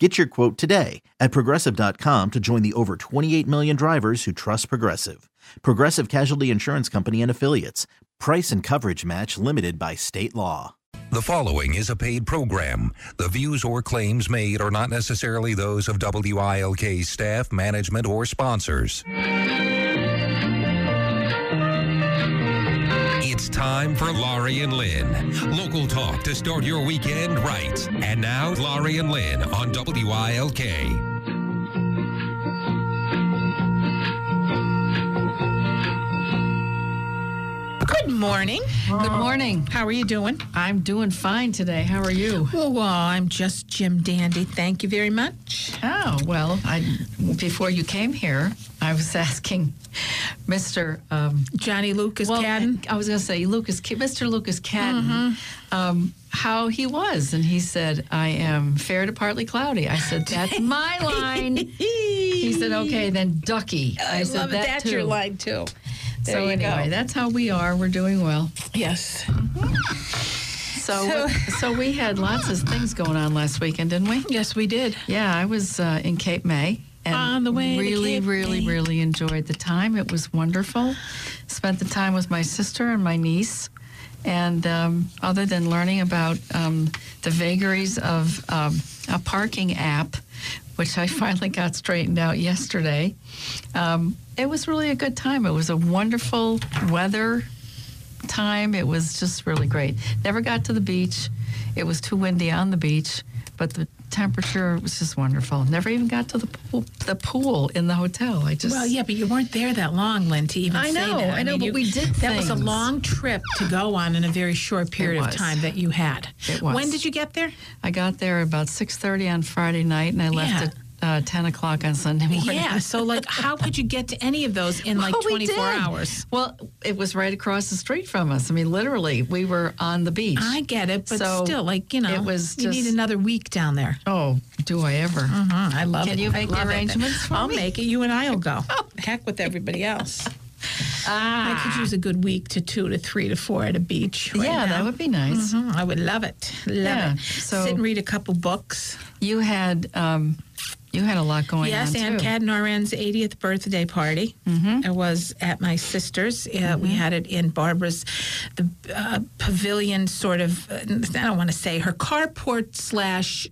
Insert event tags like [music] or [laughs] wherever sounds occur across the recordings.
Get your quote today at progressive.com to join the over 28 million drivers who trust Progressive. Progressive Casualty Insurance Company and Affiliates. Price and coverage match limited by state law. The following is a paid program. The views or claims made are not necessarily those of WILK staff, management, or sponsors. Time for Laurie and Lynn. Local talk to start your weekend right. And now, Laurie and Lynn on WILK. Morning. Good morning. How are you doing? I'm doing fine today. How are you? Oh, well, I'm just Jim Dandy. Thank you very much. Oh, well, I before you came here, I was [laughs] asking Mr. Um, Johnny Lucas well, Cadden. I was going to say Lucas, Mr. Lucas Cadden, um, how he was, and he said, "I am fair to partly cloudy." I said, "That's my [laughs] line." he said, "Okay, then Ducky." I, I said, love it. "That That's too." your line, too. There so you anyway, go. that's how we are. We're doing well. Yes. So, So- so we had lots of things going on last weekend, didn't we? Yes, we did. Yeah, I was uh, in Cape May. And On the way really, really, May. really enjoyed the time. It was wonderful. Spent the time with my sister and my niece. And um, other than learning about um, the vagaries of um, a parking app, which I [laughs] finally got straightened out yesterday, um, it was really a good time. It was a wonderful weather time. It was just really great. Never got to the beach. It was too windy on the beach, but the temperature It was just wonderful. Never even got to the pool, the pool in the hotel. I just Well, yeah, but you weren't there that long, Lynn, to even I say know, that. I know, mean, but you- we did That was a long trip to go on in a very short period of time that you had. It was. When did you get there? I got there about six thirty on Friday night, and I left Yeah. at uh, ten o'clock on Sunday morning. Yeah. So, like, how could you get to any of those in like Well, 24 did. hours? Well, it was right across the street from us. I mean, literally, we were on the beach. I get it, but So, still, like, you know, it was you need another week down there. oh, do I ever? Mhm, I love Can it. Can you make I the arrangements for I'll me? make it. You and I'll go. [laughs] Heck with everybody else. [laughs] Ah, I could use a good week to two to three to four at a beach. Right yeah, now. that would be nice. Mhm, I would love it. Love Yeah, it. so- Sit and read a couple books. You had um, you had a lot going yes, on Ann too. Cadnoran's 80th birthday party. Mm-hmm. It was at my sister's. Uh, We had it in Barbara's, the uh, pavilion sort of, uh, I don't want to say, her carport slash,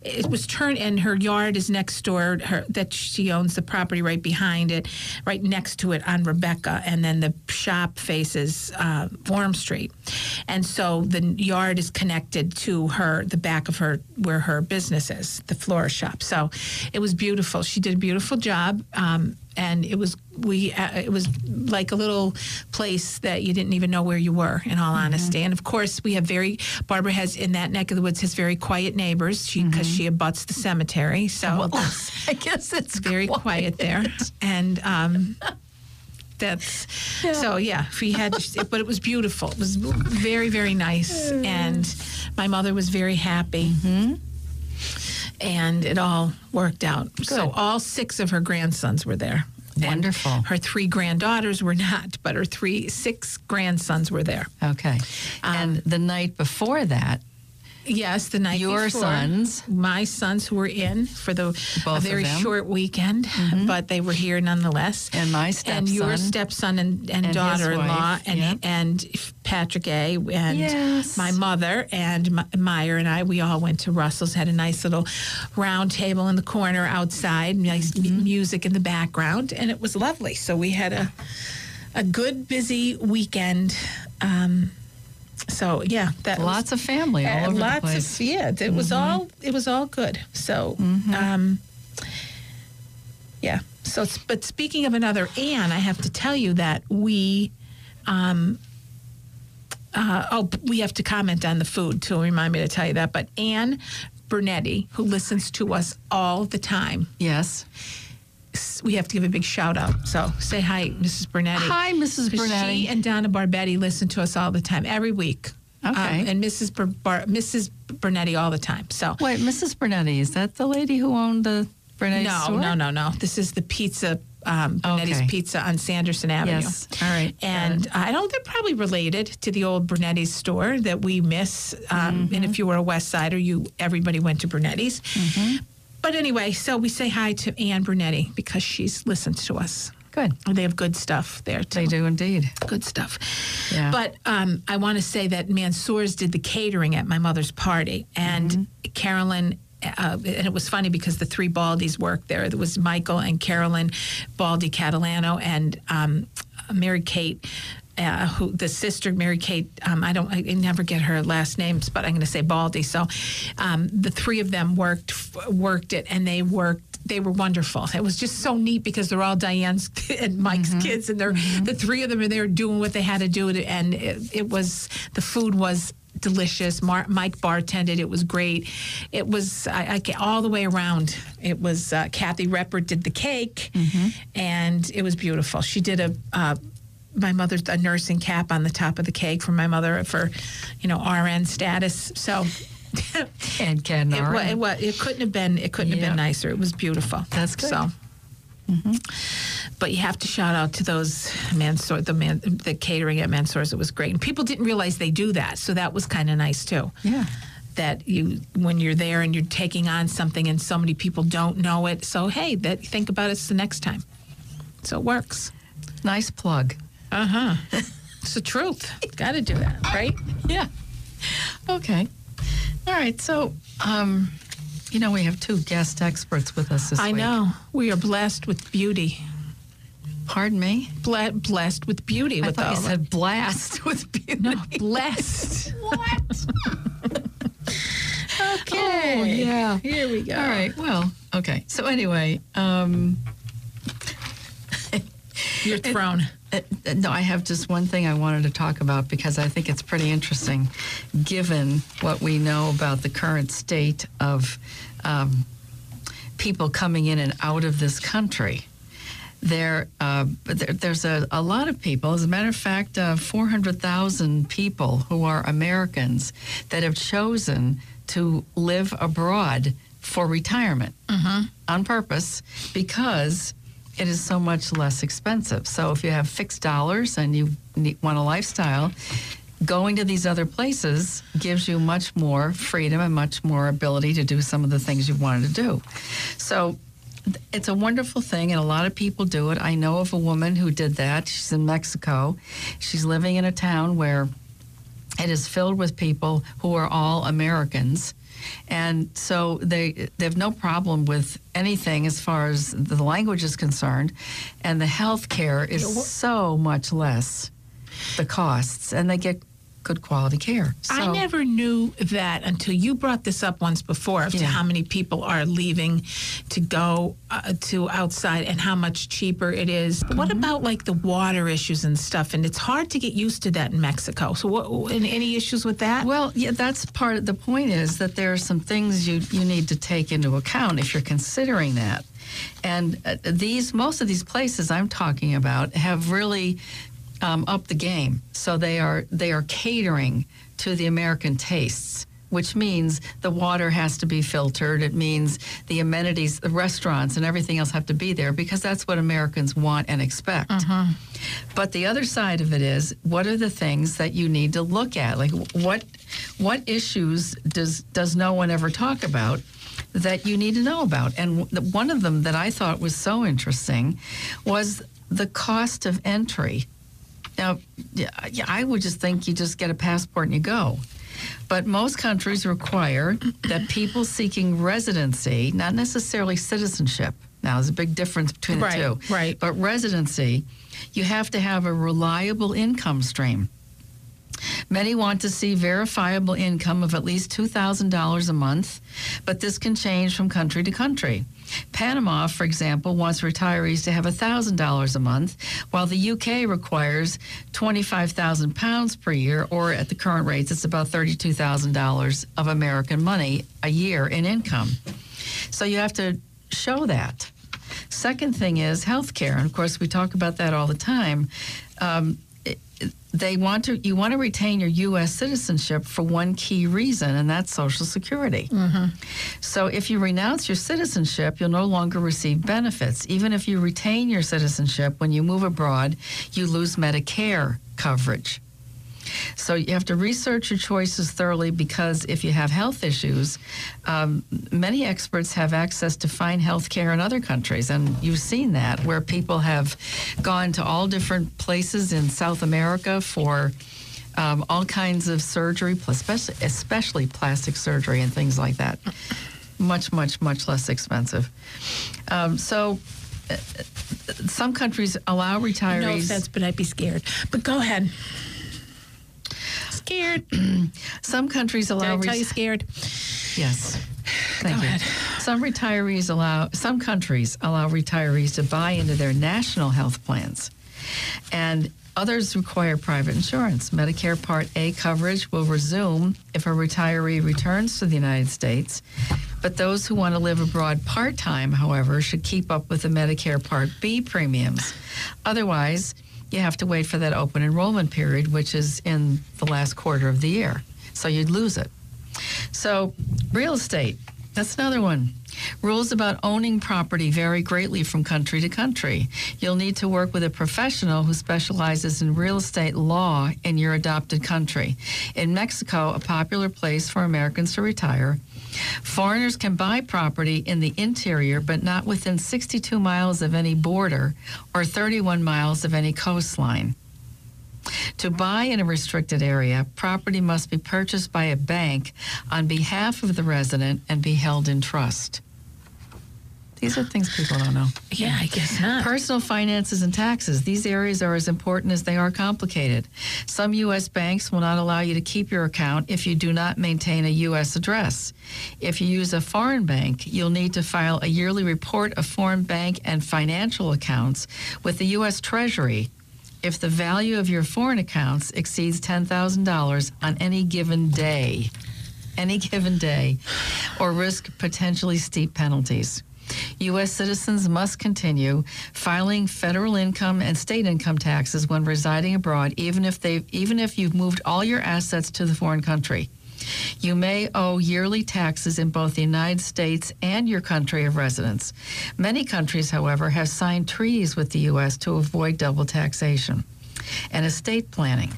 it was turned, and her yard is next door, her that she owns the property right behind it, right next to it on Rebecca, and then the shop faces uh, Warm Street. And so the yard is connected to her, the back of her, where her business is, the florist shop. So it was beautiful. She did a beautiful job. Um, and it was we uh, it was like a little place that you didn't even know where you were in all honesty. And of course we have very barbara has in that neck of the woods has very quiet neighbors. She because she abuts the cemetery so [laughs] I guess it's [laughs] very quiet. there. And um that's so yeah we had [laughs] but it was beautiful. It was very very nice. And my mother was very happy and it all worked out so all six of her grandsons were there And Wonderful. her three granddaughters were not but her three six grandsons were there Okay. Um, and the night before that, Yes, the night Your before, sons. my sons who were in for the Both very. Mm-hmm. short weekend, but they were here nonetheless. And my stepson, and your stepson. stepson and, and, daughter-in-law, and yep. and Patrick A. and Yes. my mother and my, Meyer and I. We all went to Russell's, had a nice little round table in the corner outside, nice Mm-hmm. mu- music in the background, and it was lovely. So we had a a good busy weekend. Um, so yeah, that was- lots of family all over lots the place. Mm-hmm. of yeah it was all it was all good so um yeah so it's- but speaking of another anne i have to tell you that we um uh, oh we have to comment on the food to remind me to tell you that but anne bernetti who listens to us all the time yes. We have to give a big shout out. So say hi, Mrs. Bernetti. Hi, Mrs. Bernetti. She and Donna Barbetti listen to us all the time, every week. Um, Okay. and Mrs. Bar- Bar- Mrs. Bernetti all the time. So Wait, Mrs. Bernetti, is that the lady who owned the Bernetti no, store? no, no, no. no. This is the pizza. Um, Brunetti's Okay. Pizza on Sanderson Avenue. Yes. All right. And it. I don't. They're probably related to the old Brunetti's store that we miss. Um, Mm-hmm. And if you were a West Sider, you everybody went to Brunetti's. Mm-hmm. But anyway, so we say hi to Anne Brunetti because she's listens to us. Good. They have good stuff there too. They do indeed. Good stuff. Yeah. But um, I want to say that Mansour's did the catering at my mother's party, and Mm-hmm. Carolyn. Uh, and it was funny because the three Baldies worked there. There was Michael and Carolyn Baldy Catalano and um, Mary Kate, uh, who the sister Mary Kate. Um, I don't. I never get her last names, but I'm going to say Baldy. So um, the three of them worked worked it, and they worked they were wonderful. It was just so neat because they're all Diane's [laughs] and Mike's kids, and they're the three of them are there doing what they had to do, and it, it was the food was delicious. Mar- Mike bartended; it was great. It was I, I all the way around. It was uh, Kathy Repper did the cake, and it was beautiful. She did a. Uh, my mother's a nursing cap on the top of the cake for my mother for, you know, RN status. So And Ken it, wa- Nara. it, it couldn't have been it couldn't have been nicer. It was beautiful. That's good. Mm-hmm. So, but you have to shout out to those Mansour, the man, the catering at Mansour's. It was great, and people didn't realize they do that, so that was kind of nice too. Yeah. That you, when you're there and you're taking on something, and so many people don't know it. So hey, that think about it the next time. So it works. Nice plug. Uh huh. [laughs] it's the truth. Got to do that, right? Yeah. Okay. All right. So, um, you know, we have two guest experts with us this I week. know. We are blessed with beauty. Pardon me? Ble- blessed with beauty. I with thought you said blast [laughs] with beauty. No, blessed. [laughs] What? Okay. Oh, yeah. Here we go. All right. Well, okay. So anyway, um, You're thrown. Uh, No, I have just one thing I wanted to talk about because I think it's pretty interesting, given what we know about the current state of um, people coming in and out of this country. There, uh, there there's a, a lot of people. As a matter of fact, uh, 400,000 people who are Americans that have chosen to live abroad for retirement on purpose because it is so much less expensive. So if you have fixed dollars and you need, want a lifestyle, going to these other places gives you much more freedom and much more ability to do some of the things you wanted to do. So it's a wonderful thing, and a lot of people do it. I know of a woman who did that. She's in Mexico. She's living in a town where it is filled with people who are all Americans. And so they they have no problem with anything as far as the language is concerned, and the health care is so much less, the costs, and they get good quality care. So, I never knew that until you brought this up once before of to Yeah. how many people are leaving to go uh, to outside and how much cheaper it is. Mm-hmm. what about like the water issues and stuff? And it's hard to get used to that in Mexico. So, what, any, any issues with that? Well, yeah, that's part of the point is that there are some things you, you need to take into account if you're considering that. And uh, these, most of these places I'm talking about have really um, upped the game. So they are, they are catering to the American tastes. Which means the water has to be filtered. It means the amenities, the restaurants, and everything else have to be there because that's what Americans want and expect. But the other side of it is, what are the things that you need to look at? Like, what what issues does does no one ever talk about that you need to know about? And one of them that I thought was so interesting was the cost of entry. Now, yeah, I would just think you just get a passport and you go. But most countries require that people seeking residency, not necessarily citizenship. Now, there's a big difference between Right, the two. right. But residency, you have to have a reliable income stream. Many want to see verifiable income of at least $2,000 a month, but this can change from country to country. Panama, for example, wants retirees to have $1,000 a month, while the UK requires 25,000 pounds per year, or at the current rates, it's about $32,000 of American money a year in income. So you have to show that. Second thing is healthcare. And of course, we talk about that all the time. Um, they want to you want to retain your U.S. citizenship for one key reason, and that's Social Security. Mm-hmm. So if you renounce your citizenship, you'll no longer receive benefits. Even if you retain your citizenship, when you move abroad, you lose Medicare coverage. So you have to research your choices thoroughly because if you have health issues, um, many experts have access to fine health care in other countries. And you've seen that where people have gone to all different places in South America for um, all kinds of surgery, plus- especially, especially plastic surgery and things like that. Much, much, much less expensive. Um, so uh, some countries allow retirees. No offense, but I'd be scared. But go ahead. Scared. [clears throat] Some countries allow. Did I tell you scared? Yes. Thank Go you. ahead. Some retirees allow some countries allow retirees to buy into their national health plans. And others require private insurance. Medicare Part A coverage will resume if a retiree returns to the United States. But those who want to live abroad part time, however, should keep up with the Medicare Part B premiums. Otherwise, you have to wait for that open enrollment period, which is in the last quarter of the year. So you'd lose it. So, real estate, that's another one. Rules about owning property vary greatly from country to country. You'll need to work with a professional who specializes in real estate law in your adopted country. In Mexico, a popular place for Americans to retire, foreigners can buy property in the interior but not within 62 miles of any border or 31 miles of any coastline. To buy in a restricted area, property must be purchased by a bank on behalf of the resident and be held in trust. These are things people don't know. Yeah, I guess not. Personal finances and taxes. These areas are as important as they are complicated. Some U.S. banks will not allow you to keep your account if you do not maintain a U.S. address. If you use a foreign bank, you'll need to file a yearly report of foreign bank and financial accounts with the U.S. Treasury if the value of your foreign accounts exceeds $10,000 on any given day. Any given day, or risk potentially steep penalties. U.S. citizens must continue filing federal income and state income taxes when residing abroad, even if they even if you've moved all your assets to the foreign country. You may owe yearly taxes in both the United States and your country of residence. Many countries, however, have signed treaties with the U.S. to avoid double taxation. And estate planning.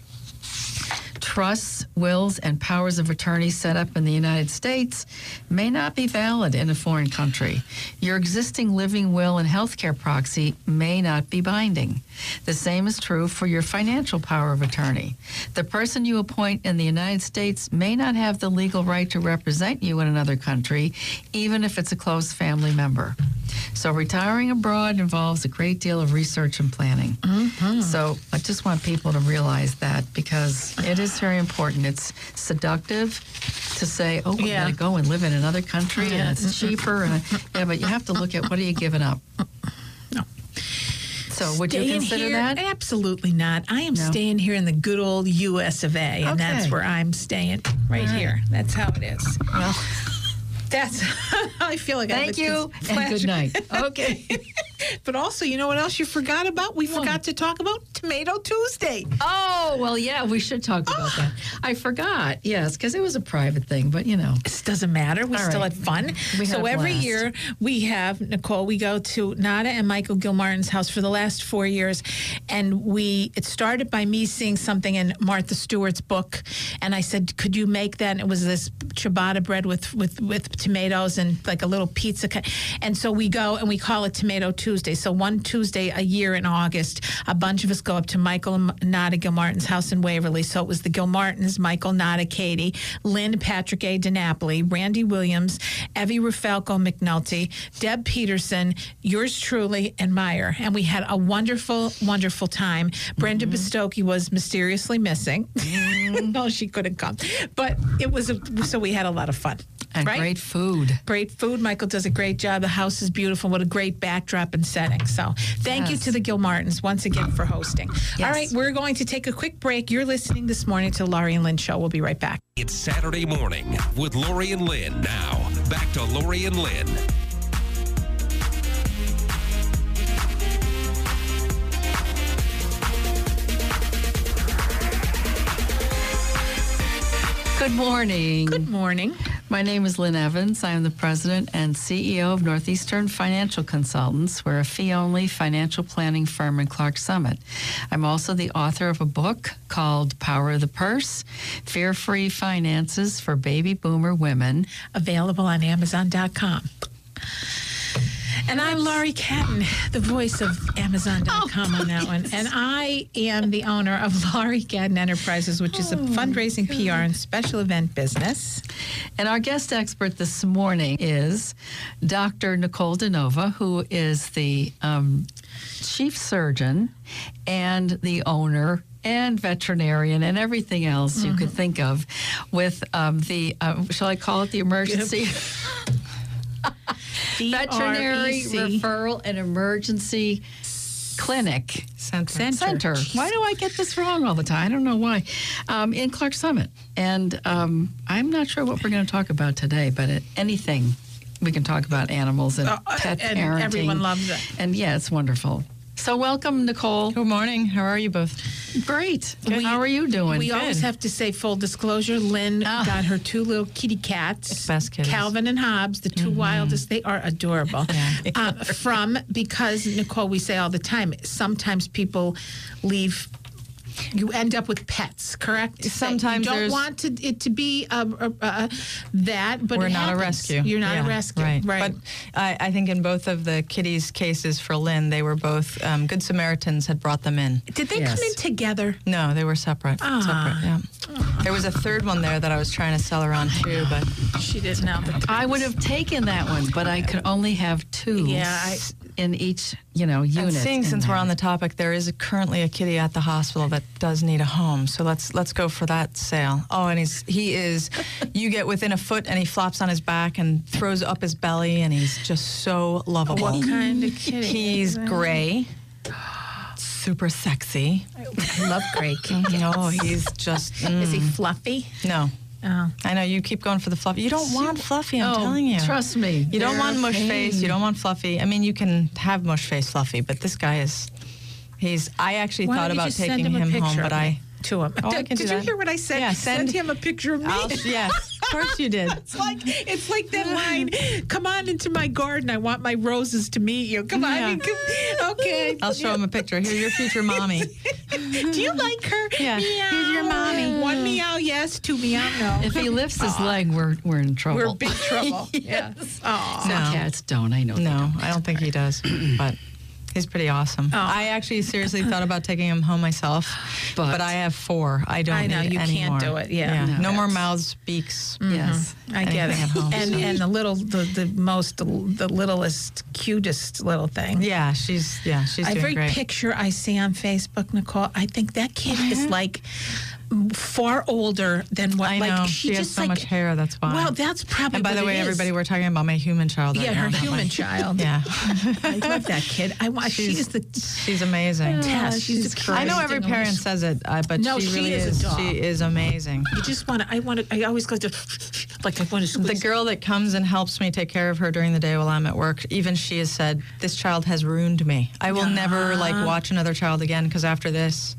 Trusts, wills, and powers of attorney set up in the United States may not be valid in a foreign country. Your existing living will and healthcare proxy may not be binding. The same is true for your financial power of attorney. The person you appoint in the United States may not have the legal right to represent you in another country, even if it's a close family member. So, retiring abroad involves a great deal of research and planning. Mm-hmm. So, I just want people to realize that because it is very important. It's seductive to say, "Oh, we're Yeah. going to go and live in another country, and it's cheaper." And yeah, but you have to look at what are you giving up. So, would you consider here? that? Absolutely not. I am No. staying here in the good old U.S. of A, and that's where I'm staying right, right. here. That's how it is. Well, [laughs] That's. [laughs] I feel like I thank a you and good night. [laughs] Okay. [laughs] But also, you know what else you forgot about? We forgot to talk about Tomato Tuesday. Oh, well, yeah, we should talk about ah. that. I forgot, yes, because it was a private thing, but you know. It doesn't matter. We All still right. had fun. We so every year we have Nicole. We go to Nada and Michael Gilmartin's house for the last four years, and we. It started by me seeing something in Martha Stewart's book, and I said, "Could you make that?" And it was this ciabatta bread with with with tomatoes and like a little pizza. Cut. And so we go and we call it Tomato Tuesday. So one Tuesday a year in August, a bunch of us go up to Michael and Nada Gilmartin's house in Waverly. So it was the Gilmartins, Michael, Nada, Katie, Lynn, Patrick A. DiNapoli, Randy Williams, Evie Rafalco McNulty, Deb Peterson, yours truly, and Meyer. And we had a wonderful, wonderful time. Brenda mm-hmm. Bistocchi was mysteriously missing. no, mm. [laughs] oh, she couldn't come. But it was, a, so we had a lot of fun. And right? great food. Great food. Michael does a great job. The house is beautiful. What a great backdrop open setting. So thank yes. you to the Gilmartins once again for hosting. Yes. All right, we're going to take a quick break. You're listening this morning to Laurie and Lynn Show. We'll be right back. It's Saturday morning with Laurie and Lynn. Now, back to Laurie and Lynn. Good morning. Good morning. My name is Lynn Evans. I am the president and CEO of Northeastern Financial Consultants. We're a fee only financial planning firm in Clarks Summit. I'm also the author of a book called Power of the Purse Fear Free Finances for Baby Boomer Women. Available on Amazon.com. And I'm Laurie Cadden, the voice of Amazon.com on that one. And I am the owner of Laurie Cadden Enterprises, which is a fundraising PR and special event business. And our guest expert this morning is Dr. Nicole DeNova, who is the um, chief surgeon and the owner and veterinarian and everything else you could think of with um, the, uh, shall I call it the emergency? [laughs] veterinary referral and emergency clinic Center. center. Why do I get this wrong all the time? I don't know why. Um, in Clarks Summit, and um, I'm not sure what we're going to talk about today, but it, anything we can talk about animals and Uh, pet and parenting. everyone loves it. And yeah, it's wonderful. So welcome, Nicole. Good morning. How are you both? Great. We- How are you doing? We always have to say full disclosure. Lynn Ah. got her two little kitty cats. [laughs] Calvin and Hobbes, the 2 wildest. They are adorable. [laughs] Uh, from because Nicole, we say all the time. Sometimes people leave. You end up with pets, correct? Sometimes you don't want to, it to be uh, uh, uh, that, but We're it not a happens. rescue. You're not Yeah, a rescue, right? right? But I, I think in both of the kitties' cases for Lynn, they were both um, Good Samaritans had brought them in. Did they Yes. come in together? No, they were separate. Ah. Separate. Yeah. There was a third one there that I was trying to sell her on too, but She didn't know. I would have taken that one, but I could only have two Yeah, I- in each, you know, unit. and seeing in since we're on the topic, there is currently a kitty at the hospital that does need a home. So let's let's go for that sale. Oh, and he's he is. [laughs] you get within a foot and he flops on his back and throws up his belly, and he's just so lovable. What kind of kitty? He's gray, super sexy. I love gray [laughs] kitties. No, he's just Is he mm, fluffy? no. Oh. I know you keep going for the fluffy. You don't want fluffy. I'm oh, telling you. Trust me. You don't want mush face. You don't want fluffy. I mean, you can have mush face fluffy, but this guy is. He's. I actually Why thought about taking him, him home, but I. to him. Oh, I did do you hear what I said? Yeah, send, send- him a picture of me. I'll, yes, [laughs] course you did. It's like it's like that line. Come on into my garden. I want my roses to meet you. Come on. Yeah. come- okay. I'll show him a picture. Here's your future mommy. [laughs] Do you like her? Yeah. Meow. Here's your mommy. One meow, yes. Two meow, no. If he lifts his leg, we're we're in trouble. We're in big trouble. [laughs] yeah. Oh. Some No. cats don't. I know. No, I don't think he does, but. He's pretty awesome. Oh. I actually seriously thought about taking him home myself, But- but, I have four. I don't I know, you any can't do it. Yeah. no, No. more mouths, beaks. Mm-hmm. Yes. I get it. Anything at home, and and the little, the, the most, the littlest, cutest little thing. Yeah, she's yeah, she's doing Every great. picture I see on Facebook, Nicole, I think that kid oh, is like far older than what. I like know she, she, has just so like, much hair. That's why. Well, that's probably. and by the way, it is. everybody, we're talking about my human child. yeah, right her now, human my- child. Yeah, I love that kid. I want. She is the she's amazing. test. She's, she's the I know every parent thing. says it, uh, but No, she she really is a is. She is amazing. You just want to. I want to. I always go to. Like I want to The girl that comes and helps me take care of her during the day while I'm at work, even she has said, "This child has ruined me. I will never like watch another child again because after this,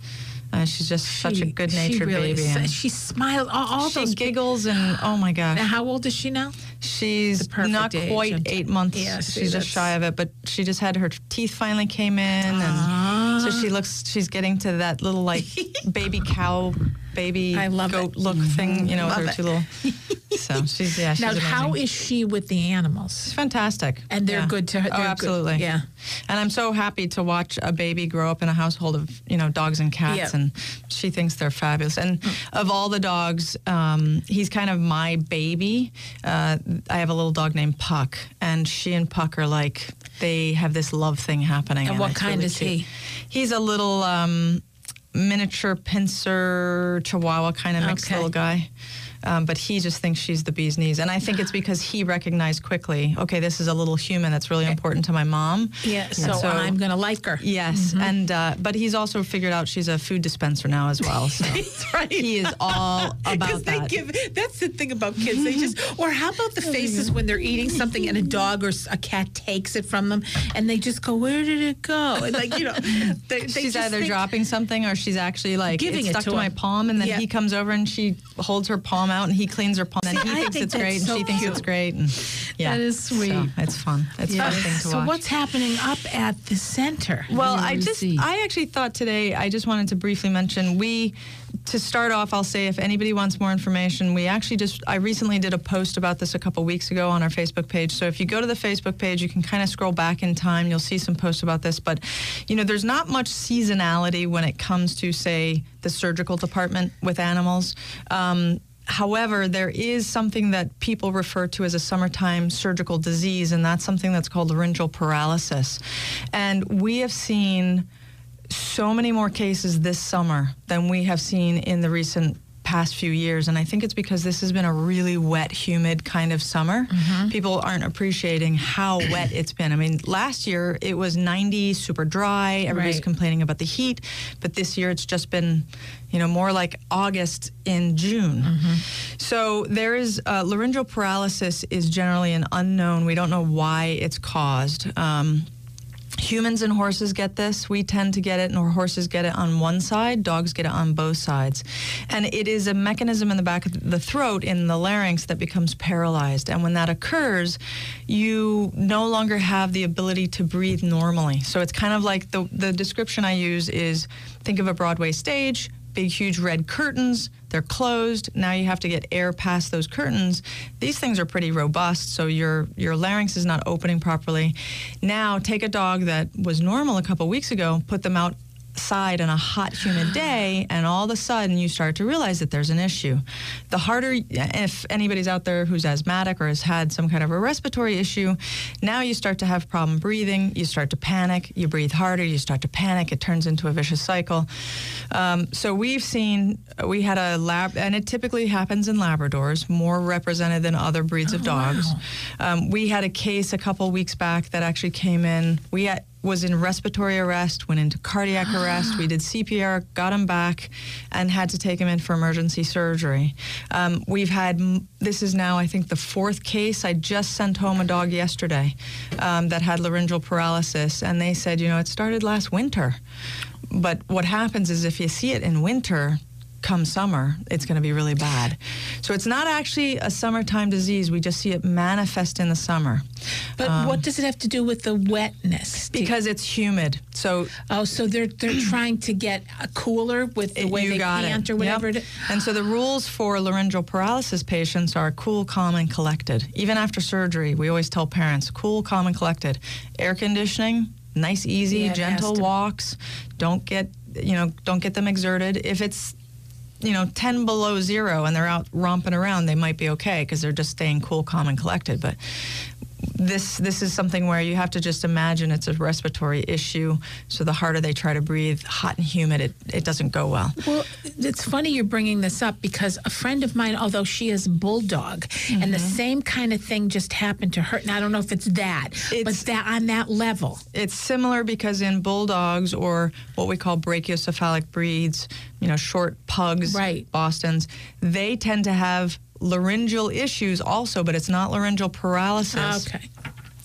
uh, she's just such a good-natured she really baby." is- She smiles. All, all she those. giggles and oh my gosh. Now, how old is she now? She's not age, quite eight months. Yeah, see, she's just shy of it, but she just had her teeth finally came in, and so she looks. She's getting to that little like [laughs] baby cow, baby I love goat it. look thing. You know, Love with her it. two little. [laughs] So she's yeah. She's Now, amazing. how is she with the animals? It's fantastic. And they're Yeah. good to her. Oh, they're good- absolutely. Yeah. And I'm so happy to watch a baby grow up in a household of you know dogs and cats, Yeah. and she thinks they're fabulous. And of all the dogs, um, he's kind of my baby. Uh, I have a little dog named Puck, and she and Puck are like they have this love thing happening. And what kind really is cute. he? He's a little um, miniature pinscher Chihuahua kind of mixed Okay. little guy. Um, but he just thinks she's the bee's knees. And I think it's [laughs] because he recognized quickly, okay, this is a little human that's really important to my mom. Yeah. So, So- I'm going to like her. Yes, and uh, but he's also figured out she's a food dispenser now as well. [laughs] So That's right. he is all [laughs] about Because they that. give, that's the thing about kids. They just, or how about the faces when they're eating something and a dog or a cat takes it from them and they just go, where did it go? And like, you know, they, they she's either think- dropping something or she's actually like Giving it stuck to to, my palm, and then Yeah. he comes over and she holds her palm out and he cleans her paw. And he I thinks think it's great and so she thinks it's great. And yeah, That is sweet. So it's fun. It's Yeah. fun thing to so watch. what's happening up at the center? Well, I just receive? I actually thought today I just wanted to briefly mention we to start off I'll say if anybody wants more information we actually just I recently did a post about this a couple weeks ago on our Facebook page so if you go to the Facebook page you can kind of scroll back in time you'll see some posts about this but you know there's not much seasonality when it comes to say the surgical department with animals um, However, there is something that people refer to as a summertime surgical disease, and that's something that's called laryngeal paralysis. And we have seen so many more cases this summer than we have seen in the recent past few years and i think it's because this has been a really wet humid kind of summer. People aren't appreciating how [clears throat] wet it's been. I mean last year it was 90 super dry everybody's Right. complaining about the heat but this year it's just been you know more like august in june. So there is uh, laryngeal paralysis is generally an unknown. We don't know why it's caused. Um, Humans and horses get this. We tend to get it, and horses get it on one side. Dogs get it on both sides. And it is a mechanism in the back of the throat, in the larynx, that becomes paralyzed. And when that occurs, you no longer have the ability to breathe normally. So it's kind of like the, the description I use is think of a Broadway stage, big, huge red curtains. They're closed. Now you have to get air past those curtains. These things are pretty robust, so your your larynx is not opening properly. Now take a dog that was normal a couple weeks ago, put them outside on a hot, humid [sighs] day, and all of a sudden you start to realize that there's an issue. The harder, if anybody's out there who's asthmatic or has had some kind of a respiratory issue, now you start to have problem breathing. You start to panic. You breathe harder. You start to panic. It turns into a vicious cycle. Um, so we've seen, we had a lab, and it typically happens in Labradors, more represented than other breeds of dogs. Um, we had a case a couple weeks back that actually came in. We had, was in respiratory arrest, went into cardiac [gasps] arrest. We did CPR, got him back, and had to take him in for emergency surgery. Um, we've had, this is now, I think, the fourth case. I just sent home a dog yesterday um, that had laryngeal paralysis, and they said, you know, it started last winter. But what happens is if you see it in winter, come summer, it's going to be really bad. So it's not actually a summertime disease. We just see it manifest in the summer but um, what does it have to do with the wetness? Because it's humid. So oh, so they're they're [clears throat] trying to get a cooler with the way you they got pant it. or whatever. Yep. And so the rules for laryngeal paralysis patients are cool, calm, and collected. Even after surgery, we always tell parents cool, calm, and collected. Air conditioning, nice, easy, Yeah, gentle walks. Don't get you know don't get them exerted. If it's you know 10 below zero and they're out romping around, they might be okay because they're just staying cool, calm, and collected. But this this is something where you have to just imagine it's a respiratory issue. So the harder they try to breathe, hot and humid, it, it doesn't go well. Well, it's funny you're bringing this up because a friend of mine, although she is bulldog, and the Mm-hmm. same kind of thing just happened to her. And I don't know if it's that, but It's- that on that level. It's similar because in bulldogs or what we call brachycephalic breeds, you know, short pugs, Right. Bostons, they tend to have laryngeal issues also, but it's not laryngeal paralysis. Okay.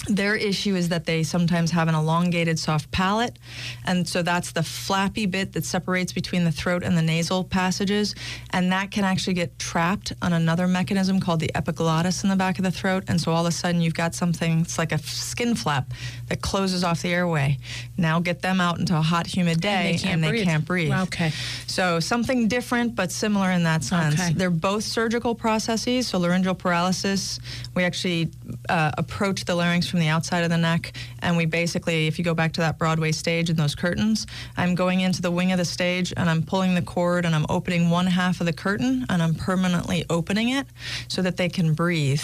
Their issue is that they sometimes have an elongated soft palate. And so that's the flappy bit that separates between the throat and the nasal passages. And that can actually get trapped on another mechanism called the epiglottis in the back of the throat. And so all of a sudden you've got something, it's like a skin flap that closes off the airway. Now get them out into a hot, humid day and they can't breathe. can't breathe. Okay. So something different but similar in that sense. Okay. They're both surgical processes. So laryngeal paralysis, we actually uh, approach the larynx from the outside of the neck, and we basically, if you go back to that Broadway stage and those curtains, I'm going into the wing of the stage and I'm pulling the cord and I'm opening one half of the curtain and I'm permanently opening it so that they can breathe.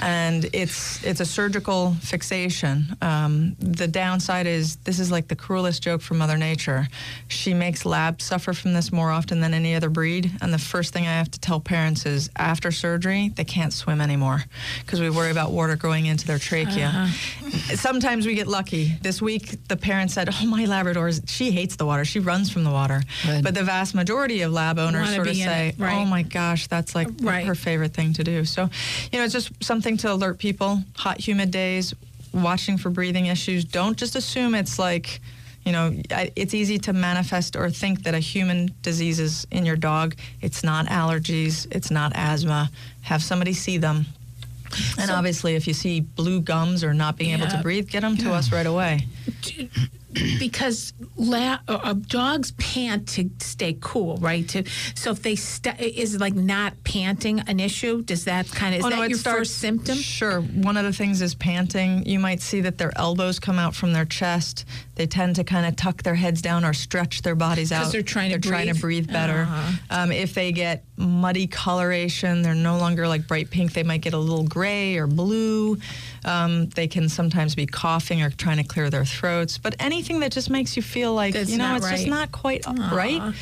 And it's it's a surgical fixation. Um, the downside is this is like the cruelest joke from Mother Nature. She makes labs suffer from this more often than any other breed. And the first thing I have to tell parents is after surgery, they can't swim anymore because we worry about water going into their trachea. [laughs] Sometimes we get lucky. This week, the parent said, "Oh, my Labrador's she hates the water. She runs from the water." Good. But the vast majority of lab owners sort of say, it, right. "Oh my gosh, that's like Right. her favorite thing to do." So, you know, it's just something to alert people. Hot, humid days, watching for breathing issues. Don't just assume it's like, You know, it's easy to manifest or think that a human disease is in your dog. It's not allergies, it's not asthma. Have somebody see them. And So- obviously, if you see blue gums or not being able to breathe, get them to us right away. [clears throat] because la- uh, dogs pant to stay cool, right? To so if they st- is like not panting an issue? Does that kind of is Oh, that no, your starts- first symptom? Sure. One of the things is panting. You might see that their elbows come out from their chest. They tend to kind of tuck their heads down or stretch their bodies out. they're trying to They're trying to breathe? breathe better. Uh-huh. Um, if they get muddy coloration, they're no longer like bright pink. They might get a little gray or blue. Um, they can sometimes be coughing or trying to clear their throats. But anything that just makes you feel like That's you know it's just not quite right.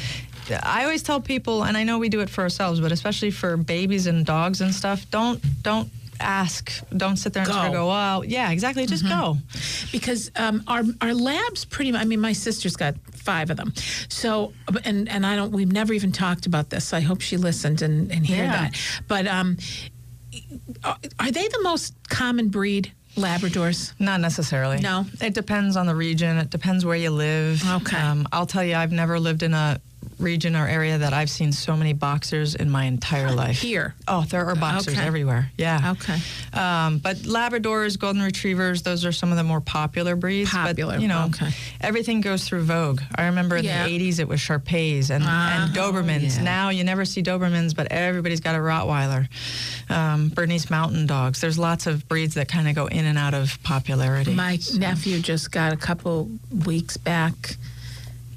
I always tell people, and I know we do it for ourselves, but especially for babies and dogs and stuff, don't don't ask, don't sit there and sort of Go. go, oh, yeah, exactly, just go. because um, our our labs pretty much. I mean, my sister's got five of them, so and and I don't. We've never even talked about this. I hope she listened and and hear Yeah. that. But um, are they the most common breed Labradors? Not necessarily. No? It depends on the region. It depends where you live. Okay. Um, I'll tell you, I've never lived in a region or area that I've seen so many boxers in my entire life. Here. Oh, there are boxers Okay. everywhere. Yeah. Okay. Um, but Labradors, Golden Retrievers, those are some of the more popular breeds. Popular, But, you know, okay. everything goes through Vogue. I remember in Yeah. the 80s it was Shar-Peis and, and Dobermans. yeah. Now you never see Dobermans, but everybody's got a Rottweiler. Um, Bernese Mountain Dogs. There's lots of breeds that kind of go in and out of popularity. My nephew just got a couple weeks back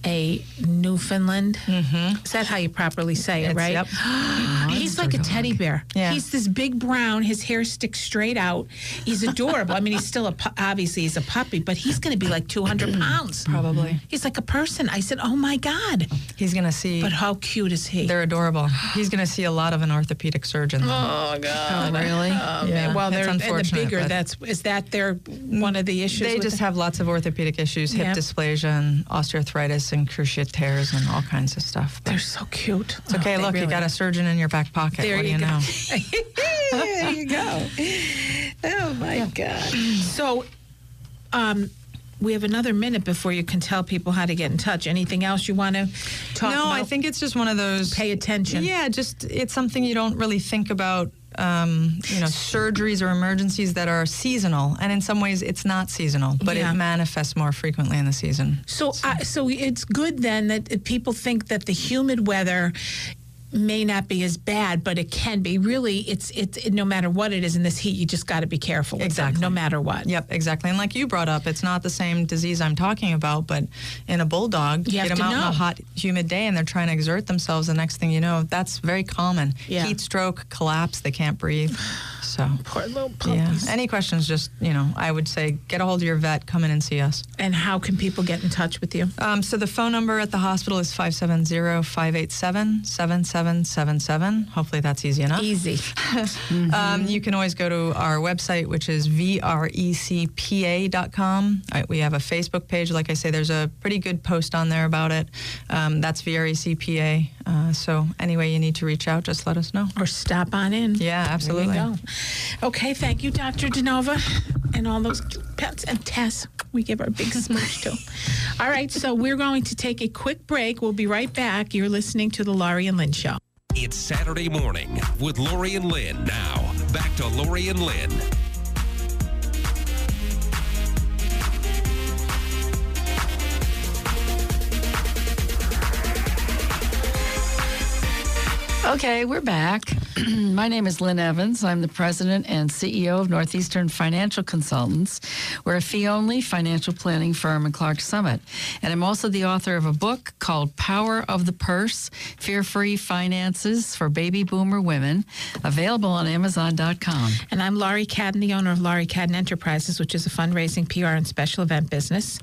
a Newfoundland. Mm-hmm. Is that how you properly say it, It's- right? yep. [gasps] He's like a teddy bear. Yeah. He's this big brown. His hair sticks straight out. He's adorable. I mean, he's still a pu- obviously he's a puppy, but he's going to be like 200 pounds. Probably. He's like a person. I said, "Oh my god!" He's going to see. But how cute is he? They're adorable. He's going to see a lot of an orthopedic surgeon. Oh God! Oh, really? Oh, Yeah. Well, they're and the bigger. That's is that their one of the issues? They just the- have lots of orthopedic issues, hip Yeah. dysplasia and osteoarthritis and cruciate tears and all kinds of stuff. They're so cute. it's okay. Look, you got a surgeon in your back pocket. There what you do you go. know? [laughs] there you go. Oh my God. [clears throat] So, um, we have another minute before you can tell people how to get in touch. Anything else you want to talk about? no, about? I think it's just one of those. pay attention. Yeah, just it's something you don't really think about. Um, you know, surgeries or emergencies that are seasonal, and in some ways it's not seasonal, but Yeah. it manifests more frequently in the season. So, I so it's good then that people think that the humid weather may not be as bad, but it can be. Really, it's it's no matter what it is in this heat, you just got to be careful. with them, Exactly. no matter what. Yep, exactly. And like you brought up, it's not the same disease I'm talking about, but in a bulldog, You get them out know. a hot, humid day and they're trying to exert themselves. The next thing you know, that's very common. Yeah. Heat stroke, collapse, they can't breathe. So, [laughs] Poor little puppies. yeah. Any questions, just, you know, I would say get a hold of your vet, come in and see us. And how can people get in touch with you? Um, so the phone number at the hospital is 570 587 7777. Hopefully that's easy enough. Easy. [laughs] Um, you can always go to our website, which is vrecpa.com. We have a Facebook page. Like I say, there's a pretty good post on there about it. Um, that's VRECPA. Uh, so, anyway, you need to reach out, just let us know. or stop on in. Yeah, absolutely. There you go. Okay, thank you, Dr. Denova, and all those cute pets, and Tess. We give our a big smooch too. All right, so we're going to take a quick break. We'll be right back. You're listening to the Laurie and Lynn Show. It's Saturday morning with Laurie and Lynn. Now, back to Laurie and Lynn. Okay, we're back. [clears throat] My name is Lynn Evans. I'm the president and CEO of Northeastern Financial Consultants. We're a fee only financial planning firm in Clarks Summit. And I'm also the author of a book called Power of the Purse Fear Free Finances for Baby Boomer Women, available on Amazon.com. And I'm Laurie Cadden, the owner of Laurie Cadden Enterprises, which is a fundraising, PR, and special event business.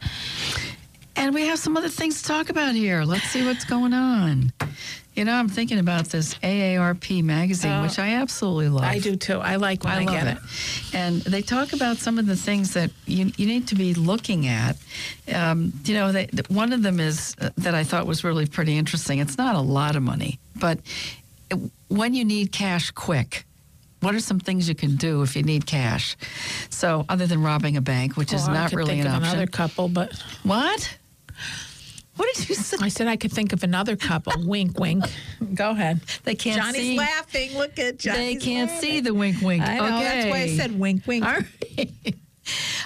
And we have some other things to talk about here. Let's see what's going on. You know, I'm thinking about this AARP magazine, Oh, which I absolutely love. I do too. I like when I, I love get it. And they talk about some of the things that you, you need to be looking at. Um, you know, they, one of them is uh, that I thought was really pretty interesting. It's not a lot of money, but it- when you need cash quick, what are some things you can do if you need cash? So, other than robbing a bank, which is Oh, I not really an option. another couple, but What? What did you say? I said I could think of another couple. wink, wink. Go ahead. They can't Johnny's see. laughing. Look at Johnny. They can't see the wink, wink. I know. okay. That's why I said wink, wink. All right.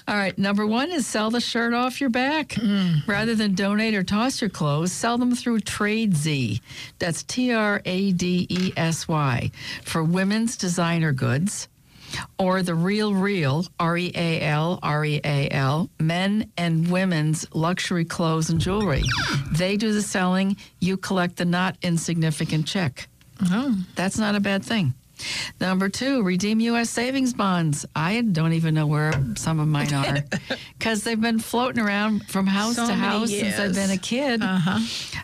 All right. Number one is sell the shirt off your back. Mm. Rather than donate or toss your clothes, sell them through Tradesy. That's T R A D E S Y for women's designer goods. Or the Real Real, R E A L, R E A L, men and women's luxury clothes and jewelry. They do the selling, you collect the not insignificant check. Oh. That's not a bad thing. Number two, redeem U.S. savings bonds. I don't even know where some of mine are [laughs] because they've been floating around from house So to house since I've been a kid. Uh-huh.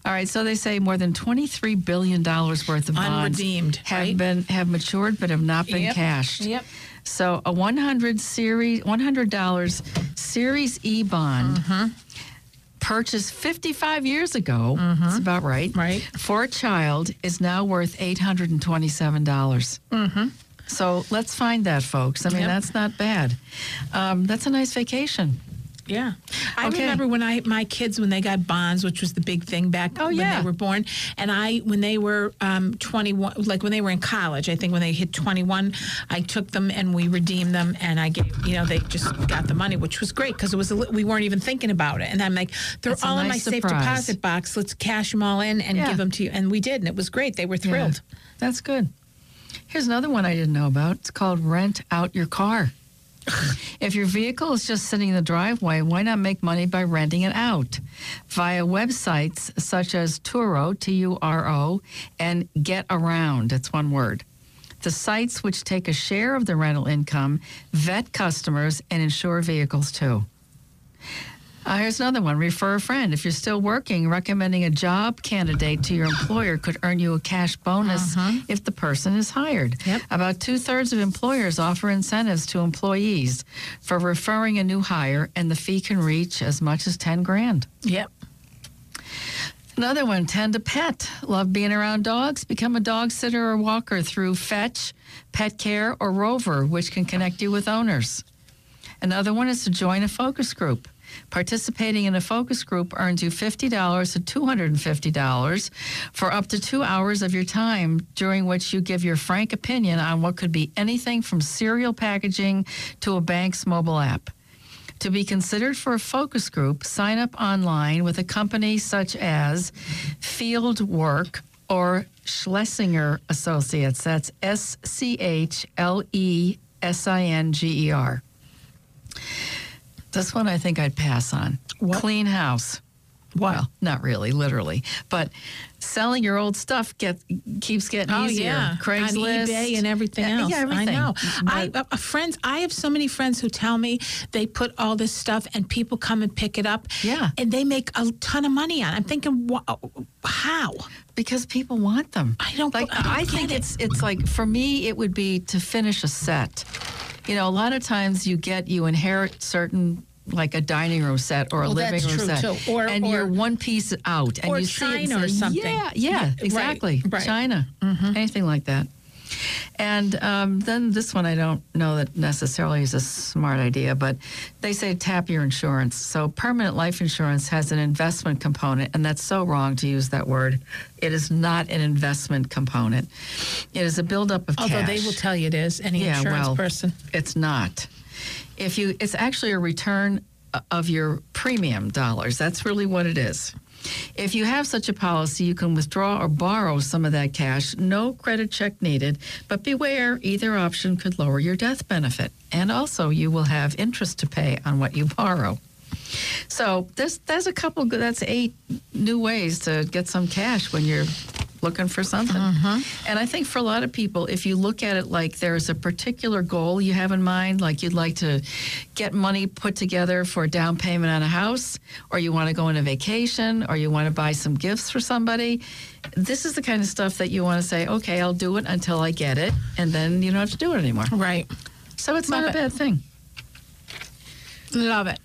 All right, so they say more than twenty-three billion dollars worth of bonds Unredeemed, have right? been have matured but have not been Yep. cashed. Yep. So a one hundred series, one hundred dollars Series E bond. Mm-hmm. Purchased 55 years ago, that's about right. Mm-hmm. Right. For a child is now worth 827. dollars Mm-hmm. So let's find that, folks. I mean, Yep. that's not bad. Um, that's a nice vacation. Yeah. I Okay. remember when I my kids when they got bonds, which was the big thing back Oh, when yeah. they were born, and I when they were um, 21, like when they were in college, I think when they hit 21, I took them and we redeemed them, and I gave you know they just got the money, which was great because it was a, we weren't even thinking about it, and I'm like they're That's all in my nice safe deposit box. Let's cash them all in and Yeah. give them to you, and we did, and it was great. They were Yeah, thrilled. that's good. Here's another one I didn't know about. It's called rent out your car. [laughs] if your vehicle is just sitting in the driveway, why not make money by renting it out via websites such as Turo, T U R O, and Getaround, it's one word. The sites which take a share of the rental income vet customers and insure vehicles too. Uh, here's another one. Refer a friend. If you're still working, recommending a job candidate to your employer could earn you a cash bonus if the person is hired. Yep. About two thirds of employers offer incentives to employees for referring a new hire, and the fee can reach as much as 10 grand. Yep. Another one, tend a pet. Love being around dogs? Become a dog sitter or walker through Fetch, Pet Care, or Rover, which can connect you with owners. Another one is to join a focus group. Participating in a focus group earns you $50 to $250 for up to two hours of your time, during which you give your frank opinion on what could be anything from cereal packaging to a bank's mobile app. To be considered for a focus group, sign up online with a company such as Fieldwork or Schlesinger Associates. That's S C H L E S I N G E R. This one I think I'd pass on. What? Clean house. Well, not really, literally, but selling your old stuff get keeps getting Oh easier. yeah, Craigslist on eBay and everything Yeah, else. Yeah, everything. I know. I uh, friends. I have so many friends who tell me they put all this stuff and people come and pick it up. Yeah. and they make a ton of money on. it. I'm thinking, wha- how? because people want them. I don't- like. I don't I, think it. it's it's like for me, it would be to finish a set. You know, a lot of times you get you inherit certain like a dining room set or a Well, living room set, too. Or- and or- you're one piece out, and you see it China or something. Yeah, Yeah, right, exactly. right. Mm-hmm. China, anything like that. And um, then this one, I don't know that necessarily is a smart idea, but they say tap your insurance. So permanent life insurance has an investment component, and that's so wrong to use that word. It is not an investment component. It is a buildup of Although cash. they will tell you it is. Any Yeah, insurance well, person. It's not. If you, it's actually a return of your premium dollars. That's really what it is. If you have such a policy, you can withdraw or borrow some of that cash. No credit check needed, but beware, either option could lower your death benefit. And also, you will have interest to pay on what you borrow. So there's there's a couple. That's eight new ways to get some cash when you're looking for something. Mm-hmm. And I think for a lot of people, if you look at it like there's a particular goal you have in mind, like you'd like to get money put together for a down payment on a house, or you want to go on a vacation, or you want to buy some gifts for somebody. This is the kind of stuff that you want to say, okay, I'll do it until I get it, and then you don't have to do it anymore. Right. So it's Love not a it. bad thing. Love it.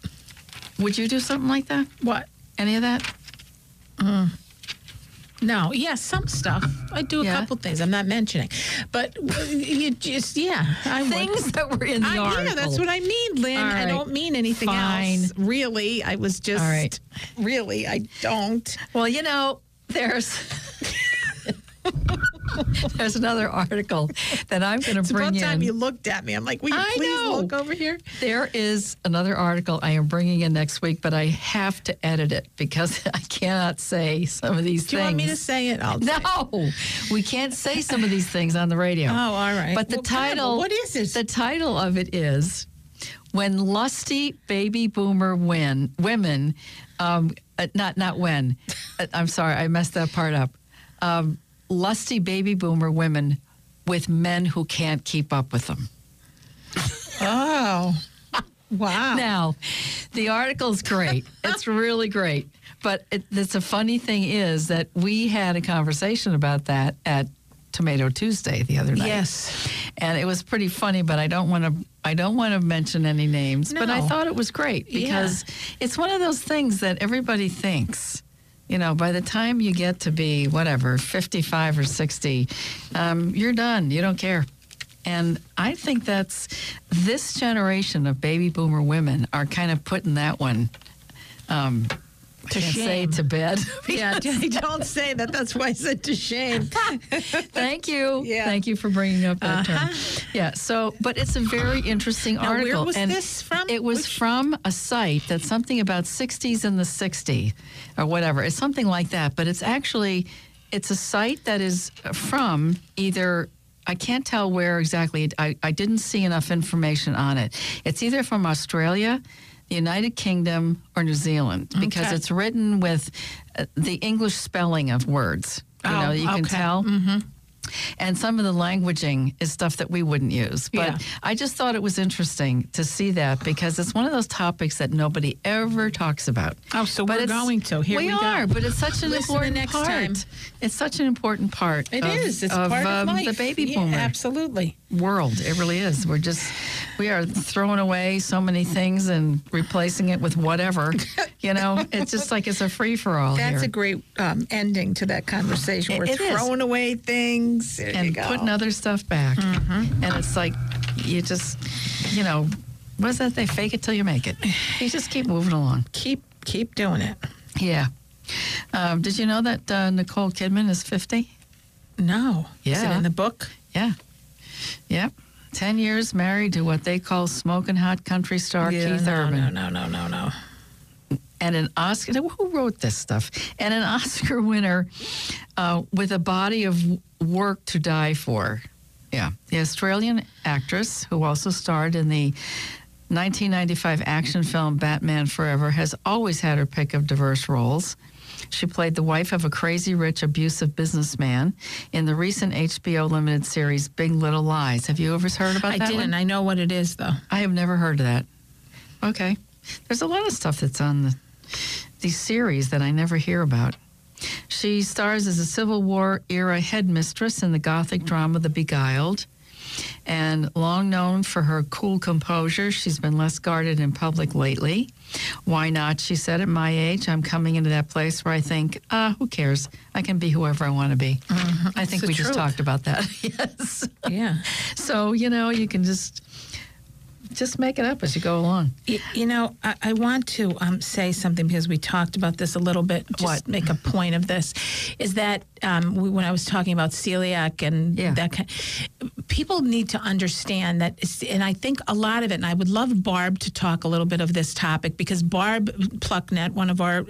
Would you do something like that? What? Any of that? Mm. No, yeah, some stuff. I do a Yeah. couple things. I'm not mentioning, but you just yeah, I would. Things that were in the I, article. yeah, that's what I mean, Lynn. All I don't mean anything Fine. else. Really, I was just. All right. Really, I don't. Well, you know, there's [laughs] [laughs] there's another article that I'm going to bring about time in. you looked at me. I'm like, will you I please know. look over here? There is another article I am bringing in next week, but I have to edit it because [laughs] I cannot say some of these things. Do you want me to say it? I'll it. No, we can't say some of these things on the radio. Oh, all right. But the Well, title, what is this? The title of it is "When Lusty Baby Boomer Win Women." Um, uh, not not when. Uh, I'm sorry, I messed that part up. Um, lusty baby boomer women with men who can't keep up with them. Oh, wow. Now, the article's great. It's really great. But it, it's a funny thing is that we had a conversation about that at Tomato Tuesday the other night. Yes. and it was pretty funny. But I don't want to. I don't want to mention any names. no. But I thought it was great Yeah. because it's one of those things that everybody thinks. You know, by the time you get to be whatever, 55 or 60, um, you're done. You don't care. And I think that's this generation of baby boomer women are kind of putting that one um, To can't say to bed. [laughs] [laughs] Yeah, [laughs] don't say that. That's why I said to shame. Thank you. Yeah. Thank you for bringing up that Uh-huh. term. Yeah. So, but it's a very interesting Now, where article. was and this from? It was Which- from a site that's something about 60s in the 60 or whatever. It's something like that. But it's actually, it's a site that is from either. I can't tell where exactly. I, I didn't see enough information on it. It's either from Australia, the United Kingdom, or New Zealand because Okay. it's written with uh, the English spelling of words. You Oh, know, you can okay. tell. And some of the languaging is stuff that we wouldn't use. But Yeah. I just thought it was interesting to see that because it's one of those topics that nobody ever talks about. Oh, so But we're going to. Here we go. are, but it's such an Listen important next part. time. It's such an important part. It of, is. It's of, part um, of life. the baby Yeah, boomer Absolutely. world. It really is. We're just we are throwing away so many things and replacing it with whatever. [laughs] You know, it's just like it's a free for all That's here. a great um, ending to that conversation. It- We're it is. throwing away things. There and putting other stuff back. Mm-hmm. And it's like you just, you know, what's that? They fake it till you make it. You just keep moving along. keep keep doing it. Yeah. Um, did you know that uh, Nicole Kidman is 50? No. Is it Yeah. in the book? Yeah. Yep. 10 years married to what they call smoking hot country star Keith no, Urban. no, no, no, no, no. and an Oscar. Who wrote this stuff? And an Oscar winner uh, with a body of work to die for. Yeah, the Australian actress who also starred in the 1995 action film Batman Forever has always had her pick of diverse roles. She played the wife of a crazy rich, abusive businessman in the recent HBO limited series Big Little Lies. Have you ever heard about I that? didn't. one? I know what it is, though. I have never heard of that. Okay. There's a lot of stuff that's on the, these series that I never hear about. She stars as a Civil War era headmistress in the Gothic drama The Beguiled. And long known for her cool composure, she's been less guarded in public lately. Why not? She said, At my age, I'm coming into that place where I think, ah, who cares? I can be whoever I want to be. I think we just talked about that. [laughs] yes. Yeah. So, you know, you can just just make it up as you go along. Y- You know, I, I want to um, say something because we talked about this a little bit. Just What? make a point of this is that um, we, when I was talking about celiac and Yeah. that kind, people need to understand that. And I think a lot of it. And I would love Barb to talk a little bit of this topic because Barb Plucknet, one of our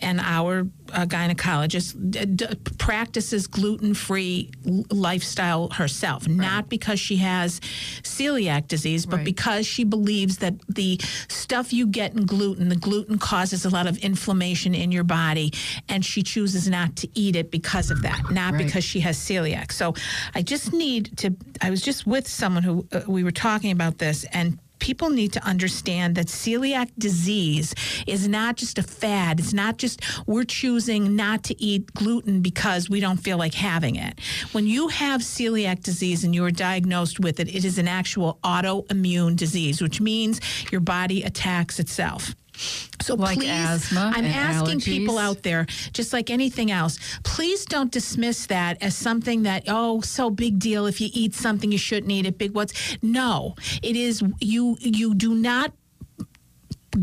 and our uh, gynecologist, d- d- practices gluten-free l- lifestyle herself, not because she has celiac disease, but Right. because because she believes that the stuff you get in gluten, the gluten causes a lot of inflammation in your body, and she chooses not to eat it because of that, not Right. because she has celiac. So I just need to, I was just with someone who uh, we were talking about this, and people need to understand that celiac disease is not just a fad. It's not just we're choosing not to eat gluten because we don't feel like having it. When you have celiac disease and you are diagnosed with it, it is an actual autoimmune disease, which means your body attacks itself. So Like please, asthma I'm asking people out there, just like anything else, please don't dismiss that as something that oh, so big deal. If you eat something you shouldn't eat it, big what's no. It is you. You do not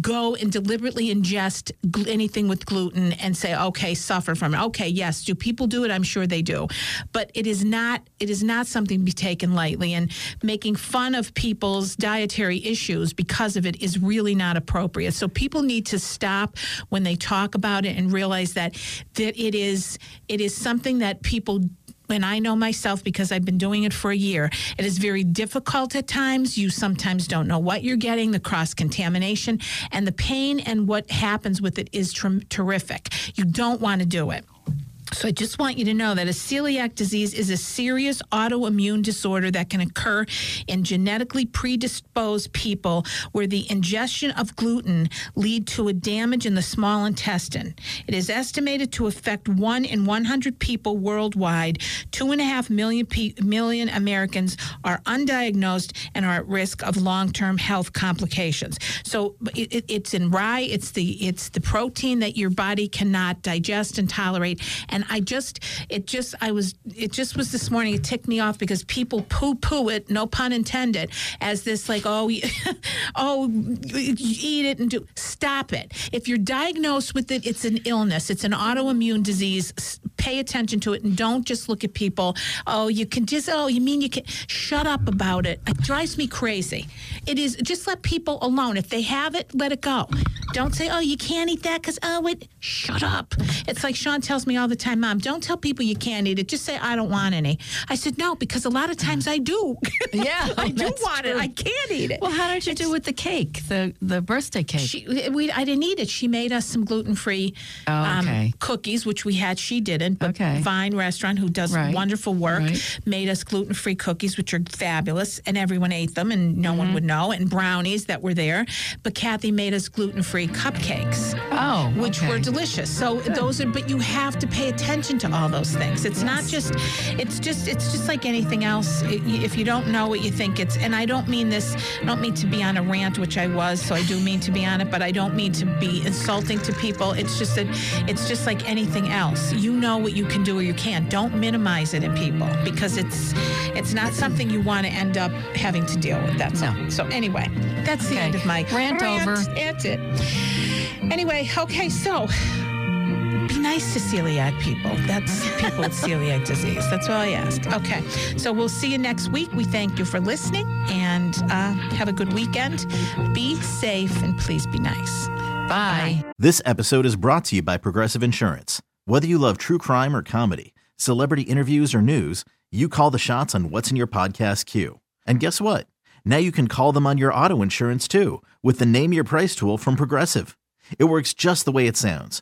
go and deliberately ingest gl- anything with gluten and say okay suffer from it. Okay yes do people do it? I'm sure they do. But it is not it is not something to be taken lightly and making fun of people's dietary issues because of it is really not appropriate. So people need to stop when they talk about it and realize that that it is it is something that people and I know myself because I've been doing it for a year. It is very difficult at times. You sometimes don't know what you're getting, the cross contamination, and the pain and what happens with it is ter- terrific. You don't want to do it. So I just want you to know that a celiac disease is a serious autoimmune disorder that can occur in genetically predisposed people where the ingestion of gluten lead to a damage in the small intestine. It is estimated to affect one in 100 people worldwide. Two and a half million pe- million Americans are undiagnosed and are at risk of long-term health complications. So it, it, it's in rye. It's the it's the protein that your body cannot digest and tolerate. And I just, it just, I was, it just was this morning. It ticked me off because people poo-poo it, no pun intended, as this like, oh, [laughs] oh, eat it and do. Stop it. If you're diagnosed with it, it's an illness. It's an autoimmune disease. Pay attention to it and don't just look at people. Oh, you can just. Oh, you mean you can? Shut up about it. It drives me crazy. It is just let people alone. If they have it, let it go. Don't say, oh, you can't eat that because oh, it. Shut up. It's like Sean tells me all the time, Mom. Don't tell people you can't eat it. Just say I don't want any. I said no because a lot of times I do. [laughs] Yeah, I [laughs] do want it. I can't eat it. Well, how did you do with the cake, the the birthday cake? She, we, I didn't eat it. She made us some gluten free Oh, okay. cookies, which we had. She didn't, but Okay. Vine Restaurant, who does Right. wonderful work, Right. made us gluten free cookies, which are fabulous, and everyone ate them, and no Mm-hmm. one would know. And brownies that were there, but Kathy made us gluten free cupcakes oh, which okay. were delicious. So those are, but you have to pay attention to all those things. It's not just, it's just, it's just like anything else. If you don't know what you think it's, and I don't mean this, I don't mean to be on a rant, which I was, so I do mean to be on it, but I don't mean to be insulting to people. It's just that, it's just like anything else. You know what you can do or you can't. Don't minimize it in people because it's, it's not something you want to end up having to deal with. That's all. So anyway, that's the end of my Rant over. That's it. Anyway, okay, so be nice to celiac people. That's people with celiac disease. That's all I ask. Okay, so we'll see you next week. We thank you for listening and uh, have a good weekend. Be safe and please be nice. Bye. This episode is brought to you by Progressive Insurance. Whether you love true crime or comedy, celebrity interviews or news, you call the shots on what's in your podcast queue. And guess what? Now you can call them on your auto insurance too with the Name Your Price tool from Progressive. It works just the way it sounds.